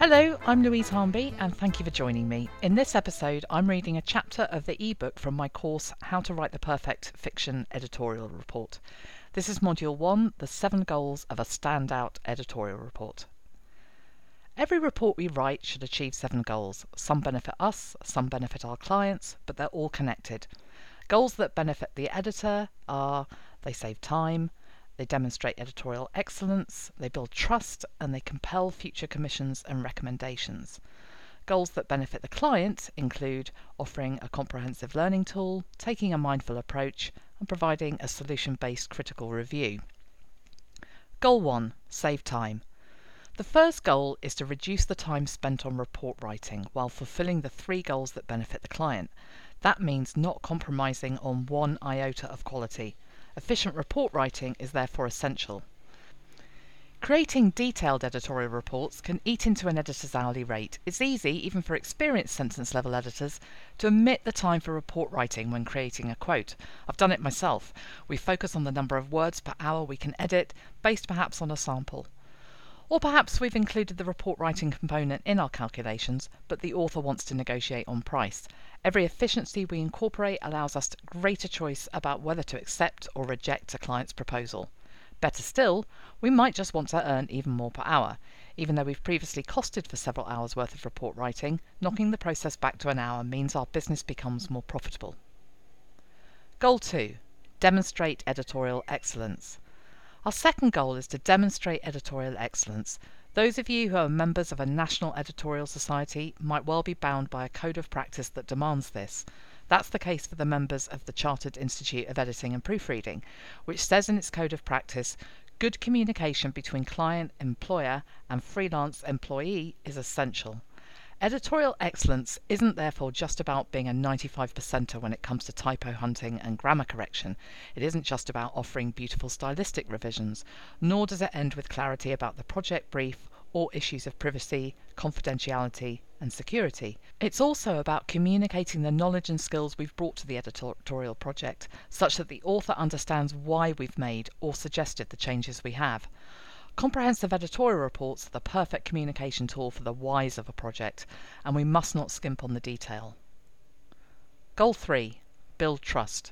Hello, I'm Louise Harnby, and thank you for joining me. In this episode, I'm reading a chapter of the ebook from my course How to Write the Perfect Fiction Editorial Report. This is Module 1 The Seven Goals of a Standout Editorial Report. Every report we write should achieve seven goals. Some benefit us, some benefit our clients, but they're all connected. Goals that benefit the editor are they save time, they demonstrate editorial excellence, they build trust, and they compel future commissions and recommendations. Goals that benefit the client include offering a comprehensive learning tool, taking a mindful approach, and providing a solution based critical review. Goal 1 Save time. The first goal is to reduce the time spent on report writing while fulfilling the three goals that benefit the client. That means not compromising on one iota of quality. Efficient report writing is therefore essential. Creating detailed editorial reports can eat into an editor's hourly rate. It's easy, even for experienced sentence level editors, to omit the time for report writing when creating a quote. I've done it myself. We focus on the number of words per hour we can edit, based perhaps on a sample. Or perhaps we've included the report writing component in our calculations, but the author wants to negotiate on price. Every efficiency we incorporate allows us greater choice about whether to accept or reject a client's proposal. Better still, we might just want to earn even more per hour. Even though we've previously costed for several hours worth of report writing, knocking the process back to an hour means our business becomes more profitable. Goal 2 Demonstrate editorial excellence. Our second goal is to demonstrate editorial excellence. Those of you who are members of a national editorial society might well be bound by a code of practice that demands this. That's the case for the members of the Chartered Institute of Editing and Proofreading, which says in its code of practice good communication between client, employer, and freelance employee is essential. Editorial excellence isn't therefore just about being a 95 percenter when it comes to typo hunting and grammar correction. It isn't just about offering beautiful stylistic revisions, nor does it end with clarity about the project brief or issues of privacy, confidentiality, and security. It's also about communicating the knowledge and skills we've brought to the editorial project, such that the author understands why we've made or suggested the changes we have. Comprehensive editorial reports are the perfect communication tool for the whys of a project, and we must not skimp on the detail. Goal 3 Build trust.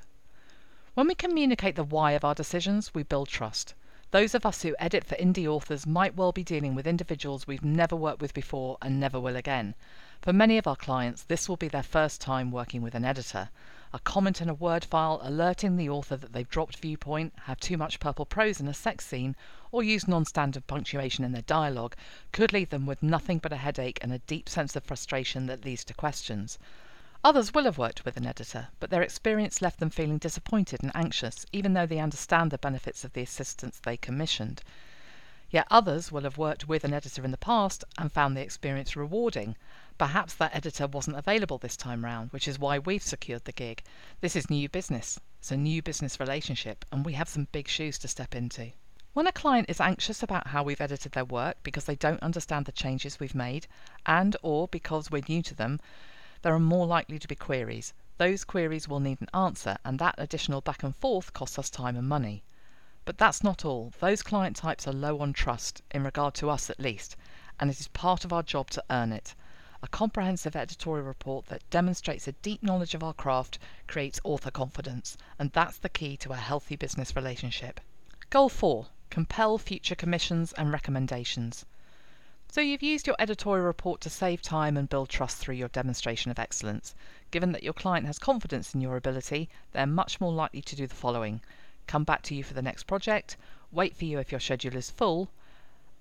When we communicate the why of our decisions, we build trust. Those of us who edit for indie authors might well be dealing with individuals we've never worked with before and never will again. For many of our clients, this will be their first time working with an editor. A comment in a Word file alerting the author that they've dropped viewpoint, have too much purple prose in a sex scene, or used non standard punctuation in their dialogue could leave them with nothing but a headache and a deep sense of frustration that leads to questions. Others will have worked with an editor, but their experience left them feeling disappointed and anxious, even though they understand the benefits of the assistance they commissioned. Yet others will have worked with an editor in the past and found the experience rewarding. Perhaps that editor wasn't available this time round, which is why we've secured the gig. This is new business. It's a new business relationship, and we have some big shoes to step into. When a client is anxious about how we've edited their work because they don't understand the changes we've made and or because we're new to them, there are more likely to be queries. Those queries will need an answer and that additional back and forth costs us time and money. But that's not all. Those client types are low on trust, in regard to us at least, and it is part of our job to earn it. A comprehensive editorial report that demonstrates a deep knowledge of our craft creates author confidence, and that's the key to a healthy business relationship. Goal 4 Compel future commissions and recommendations. So you've used your editorial report to save time and build trust through your demonstration of excellence. Given that your client has confidence in your ability, they're much more likely to do the following come back to you for the next project, wait for you if your schedule is full,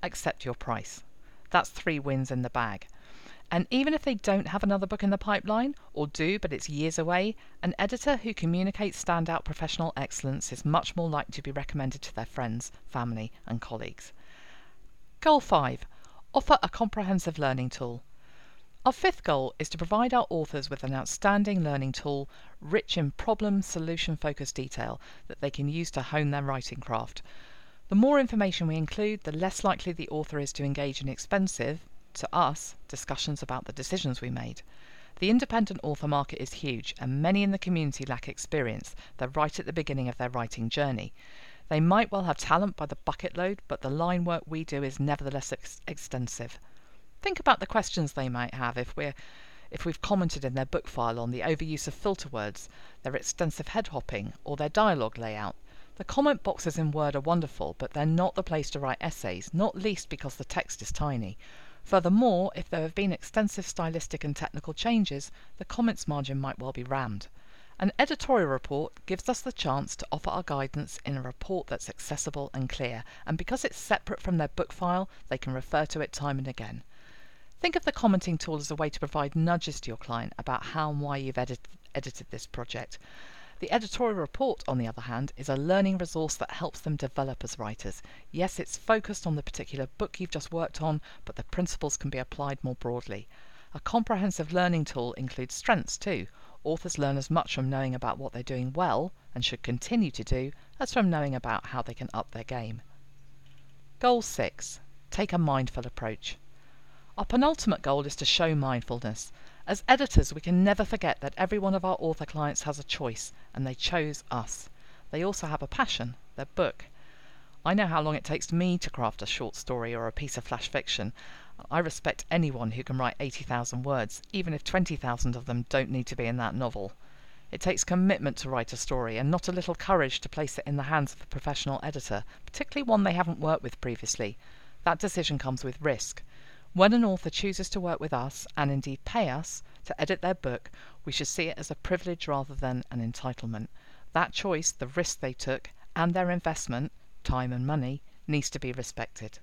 accept your price. That's three wins in the bag. And even if they don't have another book in the pipeline, or do but it's years away, an editor who communicates standout professional excellence is much more likely to be recommended to their friends, family, and colleagues. Goal 5 Offer a comprehensive learning tool. Our fifth goal is to provide our authors with an outstanding learning tool rich in problem solution focused detail that they can use to hone their writing craft. The more information we include, the less likely the author is to engage in expensive, to us, discussions about the decisions we made. The independent author market is huge, and many in the community lack experience. They're right at the beginning of their writing journey. They might well have talent by the bucket load, but the line work we do is nevertheless ex- extensive. Think about the questions they might have if we're if we've commented in their book file on the overuse of filter words, their extensive head hopping, or their dialogue layout. The comment boxes in Word are wonderful, but they're not the place to write essays, not least because the text is tiny. Furthermore, if there have been extensive stylistic and technical changes, the comments margin might well be rammed. An editorial report gives us the chance to offer our guidance in a report that's accessible and clear, and because it's separate from their book file, they can refer to it time and again. Think of the commenting tool as a way to provide nudges to your client about how and why you've edit- edited this project. The editorial report, on the other hand, is a learning resource that helps them develop as writers. Yes, it's focused on the particular book you've just worked on, but the principles can be applied more broadly. A comprehensive learning tool includes strengths too. Authors learn as much from knowing about what they're doing well and should continue to do as from knowing about how they can up their game. Goal 6 Take a mindful approach. Our penultimate goal is to show mindfulness. As editors, we can never forget that every one of our author clients has a choice, and they chose us. They also have a passion, their book. I know how long it takes me to craft a short story or a piece of flash fiction. I respect anyone who can write 80,000 words, even if 20,000 of them don't need to be in that novel. It takes commitment to write a story and not a little courage to place it in the hands of a professional editor, particularly one they haven't worked with previously. That decision comes with risk. When an author chooses to work with us, and indeed pay us, to edit their book, we should see it as a privilege rather than an entitlement. That choice, the risk they took, and their investment, time and money, needs to be respected.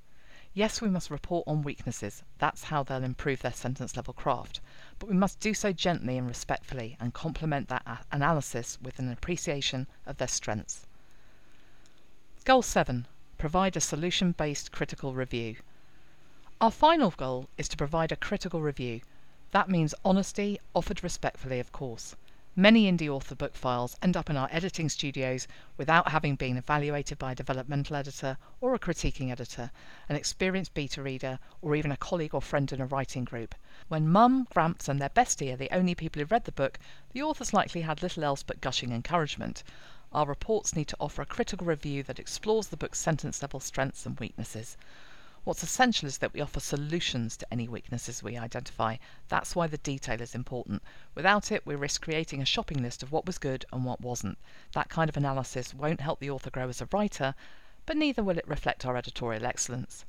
Yes, we must report on weaknesses. That's how they'll improve their sentence level craft. But we must do so gently and respectfully and complement that analysis with an appreciation of their strengths. Goal 7 Provide a solution based critical review. Our final goal is to provide a critical review. That means honesty, offered respectfully, of course. Many indie author book files end up in our editing studios without having been evaluated by a developmental editor or a critiquing editor, an experienced beta reader, or even a colleague or friend in a writing group. When mum, gramps, and their bestie are the only people who read the book, the author's likely had little else but gushing encouragement. Our reports need to offer a critical review that explores the book's sentence level strengths and weaknesses. What's essential is that we offer solutions to any weaknesses we identify. That's why the detail is important. Without it, we risk creating a shopping list of what was good and what wasn't. That kind of analysis won't help the author grow as a writer, but neither will it reflect our editorial excellence.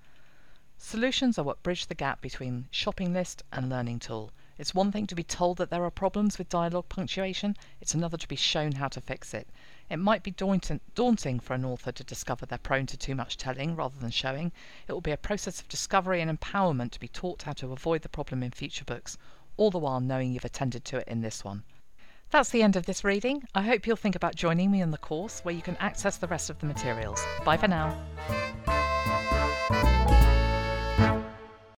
Solutions are what bridge the gap between shopping list and learning tool. It's one thing to be told that there are problems with dialogue punctuation, it's another to be shown how to fix it. It might be daunting for an author to discover they're prone to too much telling rather than showing. It will be a process of discovery and empowerment to be taught how to avoid the problem in future books, all the while knowing you've attended to it in this one. That's the end of this reading. I hope you'll think about joining me in the course where you can access the rest of the materials. Bye for now.